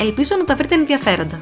Ελπίζω να τα βρείτε ενδιαφέροντα.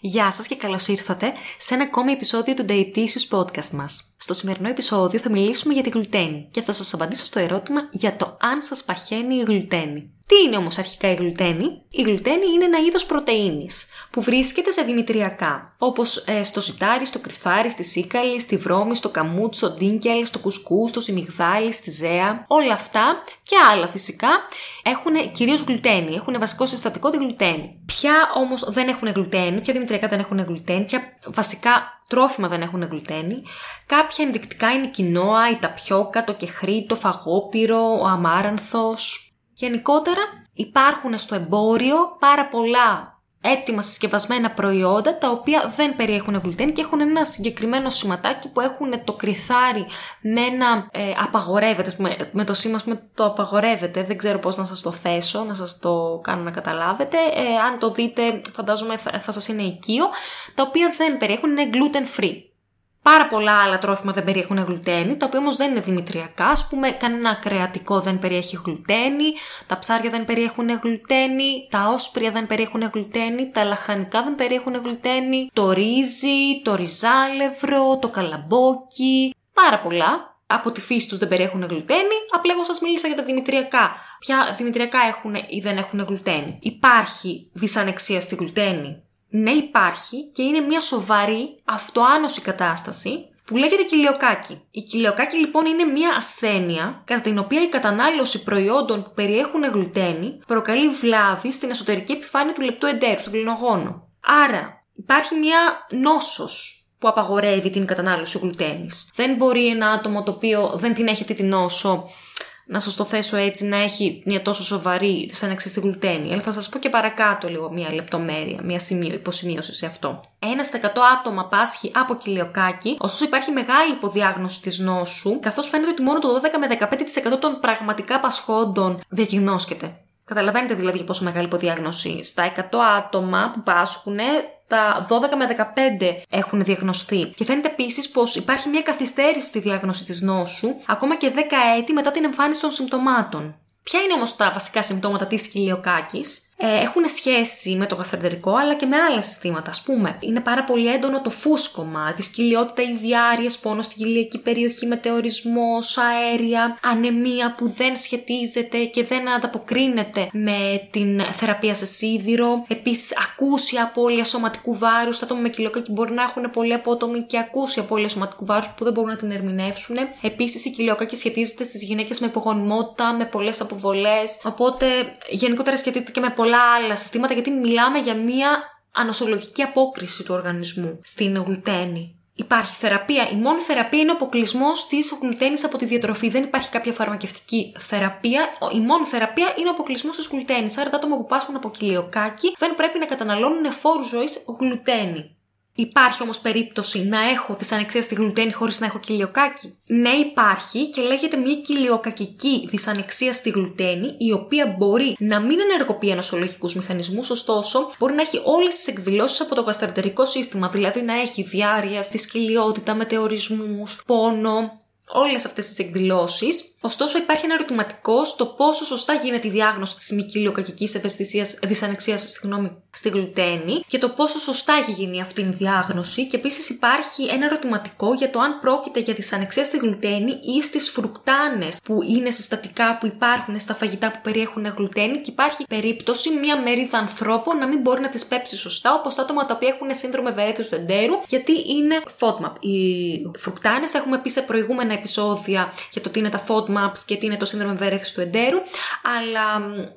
Γεια σας και καλώς ήρθατε σε ένα ακόμη επεισόδιο του Dietitious Podcast μας. Στο σημερινό επεισόδιο θα μιλήσουμε για τη γλουτένη και θα σας απαντήσω στο ερώτημα για το αν σας παχαίνει η γλουτένη. Τι είναι όμως αρχικά η γλουτένη; Η γλουτένη είναι ένα είδος πρωτεΐνης που βρίσκεται σε δημητριακά, όπως ε, στο σιτάρι, στο κρυθάρι, στη σίκαλη, στη βρώμη, στο καμούτ, στο ντίνκελ, στο κουσκού, στο σιμιγδάλι, στη ζέα. Όλα αυτά και άλλα φυσικά έχουν κυρίως γλουτένη, έχουν βασικό συστατικό τη γλουτένη. Ποια όμως δεν έχουν γλουτένη, ποια δημητριακά δεν έχουν γλουτένη, ποια βασικά τρόφιμα δεν έχουν γλουτένη. Κάποια ενδεικτικά είναι η κοινόα, η ταπιόκα, το κεχρί, το φαγόπυρο, ο αμάρανθος. Γενικότερα υπάρχουν στο εμπόριο πάρα πολλά έτοιμα συσκευασμένα προϊόντα τα οποία δεν περιέχουν γλουτένη και έχουν ένα συγκεκριμένο σηματάκι που έχουν το κρυθάρι με ένα ε, απαγορεύεται, με το σήμα με το απαγορεύεται, δεν ξέρω πώς να σας το θέσω, να σας το κάνω να καταλάβετε, ε, αν το δείτε φαντάζομαι θα, θα σας είναι οικείο, τα οποία δεν περιέχουν, είναι gluten free. Πάρα πολλά άλλα τρόφιμα δεν περιέχουν γλουτένη, τα οποία όμως δεν είναι δημητριακά. Α πούμε, κανένα κρεατικό δεν περιέχει γλουτένη, τα ψάρια δεν περιέχουν γλουτένη, τα όσπρια δεν περιέχουν γλουτένη, τα λαχανικά δεν περιέχουν γλουτένη, το ρύζι, το ριζάλευρο, το καλαμπόκι. Πάρα πολλά. Από τη φύση τους δεν περιέχουν γλουτένη, απλά εγώ σας μίλησα για τα δημητριακά. Ποια δημητριακά έχουν ή δεν έχουν γλουτένη. Υπάρχει δυσανεξία στη γλουτένη; Ναι υπάρχει και είναι μια σοβαρή αυτοάνωση κατάσταση που λέγεται κοιλιοκάκι. Η κοιλιοκάκι λοιπόν είναι μια ασθένεια κατά την οποία η κατανάλωση προϊόντων που περιέχουν γλουτένη προκαλεί βλάβη στην εσωτερική επιφάνεια του λεπτού εντέρου, του βληνογόνο. Άρα υπάρχει μια νόσος που απαγορεύει την κατανάλωση γλουτένης. Δεν μπορεί ένα άτομο το οποίο δεν την έχει αυτή την νόσο να σας το θέσω έτσι, να έχει μια τόσο σοβαρή δυσανεξία στη γλουτένη. Αλλά θα σας πω και παρακάτω λίγο μια λεπτομέρεια, μια σημείο, υποσημείωση σε αυτό. Ένα στα 100 άτομα πάσχει από κοιλιοκάκι, ωστόσο υπάρχει μεγάλη υποδιάγνωση της νόσου, καθώς φαίνεται ότι μόνο το 12 με 15% των πραγματικά πασχόντων διακοινώσκεται. Καταλαβαίνετε δηλαδή για πόσο μεγάλη υποδιάγνωση. Στα 100 άτομα που πάσχουν, τα 12 με 15 έχουν διαγνωστεί. Και φαίνεται επίσης πως υπάρχει μια καθυστέρηση στη διάγνωση της νόσου ακόμα και 10 έτη μετά την εμφάνιση των συμπτωμάτων. Ποια είναι όμως τα βασικά συμπτώματα της χιλιοκάκης, ε, έχουν σχέση με το γαστρεντερικό αλλά και με άλλα συστήματα. Α πούμε, είναι πάρα πολύ έντονο το φούσκωμα, τη κοιλιότητα, οι διάρειες, πόνο στην κοιλιακή περιοχή, μετεωρισμό, αέρια, ανεμία που δεν σχετίζεται και δεν ανταποκρίνεται με την θεραπεία σε σίδηρο. Επίσης, ακούσια απώλεια σωματικού βάρους. Τα άτομα με κοιλιοκάκη μπορεί να έχουν πολύ απότομη και ακούσια απώλεια σωματικού βάρους που δεν μπορούν να την ερμηνεύσουν. Επίσης, η κοιλιοκάκη σχετίζεται στις γυναίκες με υπογονιμότητα, με πολλές αποβολές. Οπότε, γενικότερα σχετίζεται και με πολλά πολλά άλλα συστήματα γιατί μιλάμε για μια ανοσολογική απόκριση του οργανισμού στην γλουτένη. Υπάρχει θεραπεία. Η μόνη θεραπεία είναι ο αποκλεισμός της γλουτένης από τη διατροφή. Δεν υπάρχει κάποια φαρμακευτική θεραπεία. Η μόνη θεραπεία είναι ο αποκλεισμός της γλουτένης. Άρα τα άτομα που πάσχουν από κοιλιοκάκι δεν πρέπει να καταναλώνουν φόρους ζωής γλουτένη. Υπάρχει όμως περίπτωση να έχω δυσανεξία στη γλουτένη χωρίς να έχω κοιλιοκάκι. Ναι υπάρχει και λέγεται μια κοιλιοκακική δυσανεξία στη γλουτένη η οποία μπορεί να μην ενεργοποιεί ενωσολογικούς μηχανισμούς ωστόσο μπορεί να έχει όλες τις εκδηλώσεις από το γαστρεντερικό σύστημα δηλαδή να έχει διάρκεια, δυσκυλιότητα, μετεωρισμούς, πόνο, όλες αυτές τις εκδηλώσεις Ωστόσο, υπάρχει ένα ερωτηματικό στο πόσο σωστά γίνεται η διάγνωση της μη κακική ευαισθησίας δυσανεξίας στη γλουτένη και το πόσο σωστά έχει γίνει αυτή η διάγνωση. Και επίσης υπάρχει ένα ερωτηματικό για το αν πρόκειται για δυσανεξία στη γλουτένη ή στις φρουκτάνες που είναι συστατικά που υπάρχουν στα φαγητά που περιέχουν γλουτένη και υπάρχει περίπτωση μία μερίδα ανθρώπων να μην μπορεί να τις πέψει σωστά, όπως τα άτομα τα οποία έχουν σύνδρομο ευερέθειου του εντέρου, γιατί είναι FODMAP. Οι φρουκτάνες έχουμε πει σε προηγούμενα επεισόδια για το τι είναι τα FODMAPs και τι είναι το σύνδρομο ευερέθηση του εντέρου, αλλά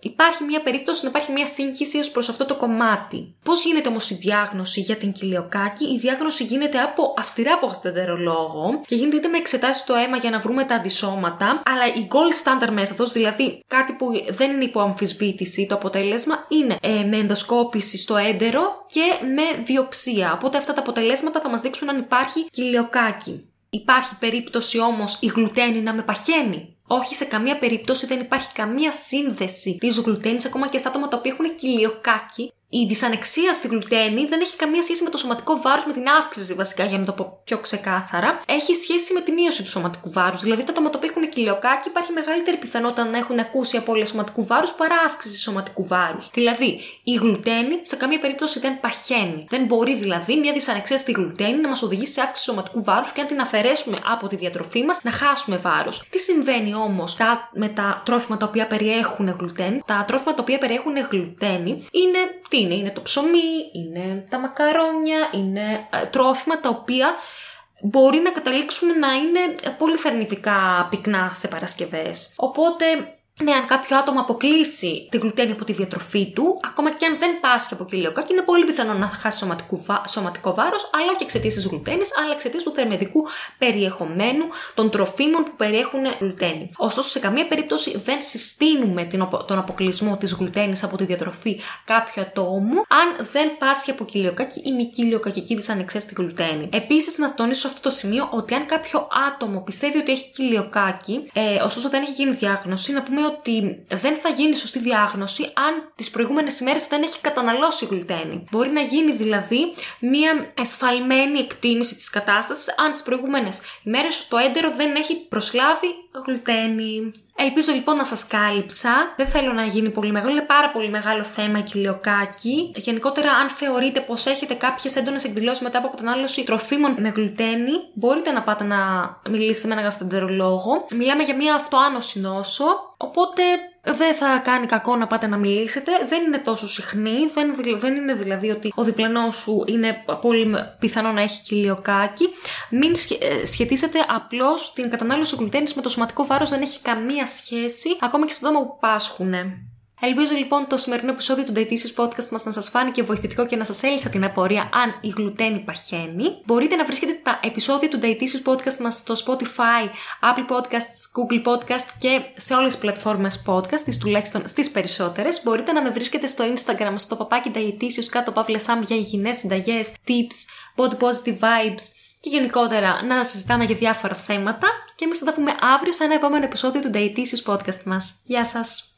υπάρχει μια περίπτωση να υπάρχει μια σύγχυση ως προς αυτό το κομμάτι. Πώς γίνεται όμως η διάγνωση για την κοιλιοκάκη, η διάγνωση γίνεται από αυστηρά από λόγο και γίνεται είτε με εξετάσεις στο αίμα για να βρούμε τα αντισώματα, αλλά η gold standard μέθοδος, δηλαδή κάτι που δεν είναι υπό αμφισβήτηση το αποτέλεσμα, είναι ε, με ενδοσκόπηση στο έντερο και με βιοψία. Οπότε αυτά τα αποτελέσματα θα μας δείξουν αν υπάρχει κοιλιοκάκι. Υπάρχει περίπτωση όμως η γλουτένη να με παχαίνει; Όχι, σε καμία περίπτωση δεν υπάρχει καμία σύνδεση της γλουτένης ακόμα και στα άτομα τα οποία έχουν κοιλιοκάκι η δυσανεξία στη γλουτένη δεν έχει καμία σχέση με το σωματικό βάρος, με την αύξηση βασικά, για να το πω πιο ξεκάθαρα. Έχει σχέση με τη μείωση του σωματικού βάρους. Δηλαδή, τα άτομα που έχουν κοιλιοκάκι υπάρχει μεγαλύτερη πιθανότητα να έχουν ακούσει απώλεια σωματικού βάρους παρά αύξηση σωματικού βάρους. Δηλαδή, η γλουτένη σε καμία περίπτωση δεν παχαίνει. Δεν μπορεί δηλαδή μια δυσανεξία στη γλουτένη να μας οδηγήσει σε αύξηση σωματικού βάρους και αν την αφαιρέσουμε από τη διατροφή μας να χάσουμε βάρος. Τι συμβαίνει όμως με τα τρόφιμα τα οποία περιέχουν γλουτένη; Τα τρόφιμα τα οποία περιέχουν γλουτένη είναι τι είναι, είναι το ψωμί, είναι τα μακαρόνια, είναι ε, τρόφιμα τα οποία μπορεί να καταλήξουν να είναι πολύ θερμητικά πυκνά σε Παρασκευές. Οπότε ναι, αν κάποιο άτομο αποκλείσει τη γλουτένη από τη διατροφή του, ακόμα και αν δεν πάσχει από κοιλιοκάκι, είναι πολύ πιθανό να χάσει σωματικό βάρος, αλλά όχι εξαιτίας της γλουτένης, αλλά εξαιτίας του θερμεδικού περιεχομένου των τροφίμων που περιέχουν γλουτένη. Ωστόσο, σε καμία περίπτωση δεν συστήνουμε τον αποκλεισμό της γλουτένης από τη διατροφή κάποιου ατόμου, αν δεν πάσχει από κοιλιοκάκι ή μη κοιλιοκακική δυσανεξία στη γλουτένη. Επίσης, να τονίσω σε αυτό το σημείο ότι αν κάποιο άτομο πιστεύει ότι έχει κοιλιοκάκι, ε, ωστόσο δεν έχει γίνει διάγνωση, να πούμε ότι δεν θα γίνει σωστή διάγνωση αν τις προηγούμενες ημέρες δεν έχει καταναλώσει γλουτένη. Μπορεί να γίνει δηλαδή μια εσφαλμένη εκτίμηση της κατάστασης αν τις προηγούμενες ημέρες το έντερο δεν έχει προσλάβει γλουτένη. Ελπίζω λοιπόν να σας κάλυψα. Δεν θέλω να γίνει πολύ μεγάλο. Είναι πάρα πολύ μεγάλο θέμα η κοιλιοκάκι. Γενικότερα, αν θεωρείτε πως έχετε κάποιες έντονες εκδηλώσεις μετά από κατανάλωση τροφίμων με γλουτένη, μπορείτε να πάτε να μιλήσετε με έναν γαστεντερολόγο. Μιλάμε για μια αυτοάνωση νόσο. Οπότε δεν θα κάνει κακό να πάτε να μιλήσετε. Δεν είναι τόσο συχνή. Δεν, δεν είναι δηλαδή ότι ο διπλανός σου είναι πολύ πιθανό να έχει κοιλιοκάκι. Μην ε, σχετίσετε απλώς την κατανάλωση γλουτένης με το σωματικό βάρος. Δεν έχει καμία σχέση, ακόμα και στα άτομα που πάσχουν. Ελπίζω λοιπόν το σημερινό επεισόδιο του Dietitious Podcast μας να σας φάνηκε βοηθητικό και να σας έλυσα την απορία αν η γλουτένη παχαίνει. Μπορείτε να βρίσκετε τα επεισόδια του Dietitious Podcast μας στο Spotify, Apple Podcasts, Google Podcast και σε όλες τις πλατφόρμες podcast, τις τουλάχιστον στις περισσότερες. Μπορείτε να με βρίσκετε στο Instagram, στο παπάκι Dietitious κάτω παύλα Σάμ για υγιεινές συνταγές, tips, body positive vibes και γενικότερα να συζητάμε για διάφορα θέματα και εμείς θα τα πούμε αύριο σε ένα επόμενο επεισόδιο του Dietitious Podcast μας. Γεια σας!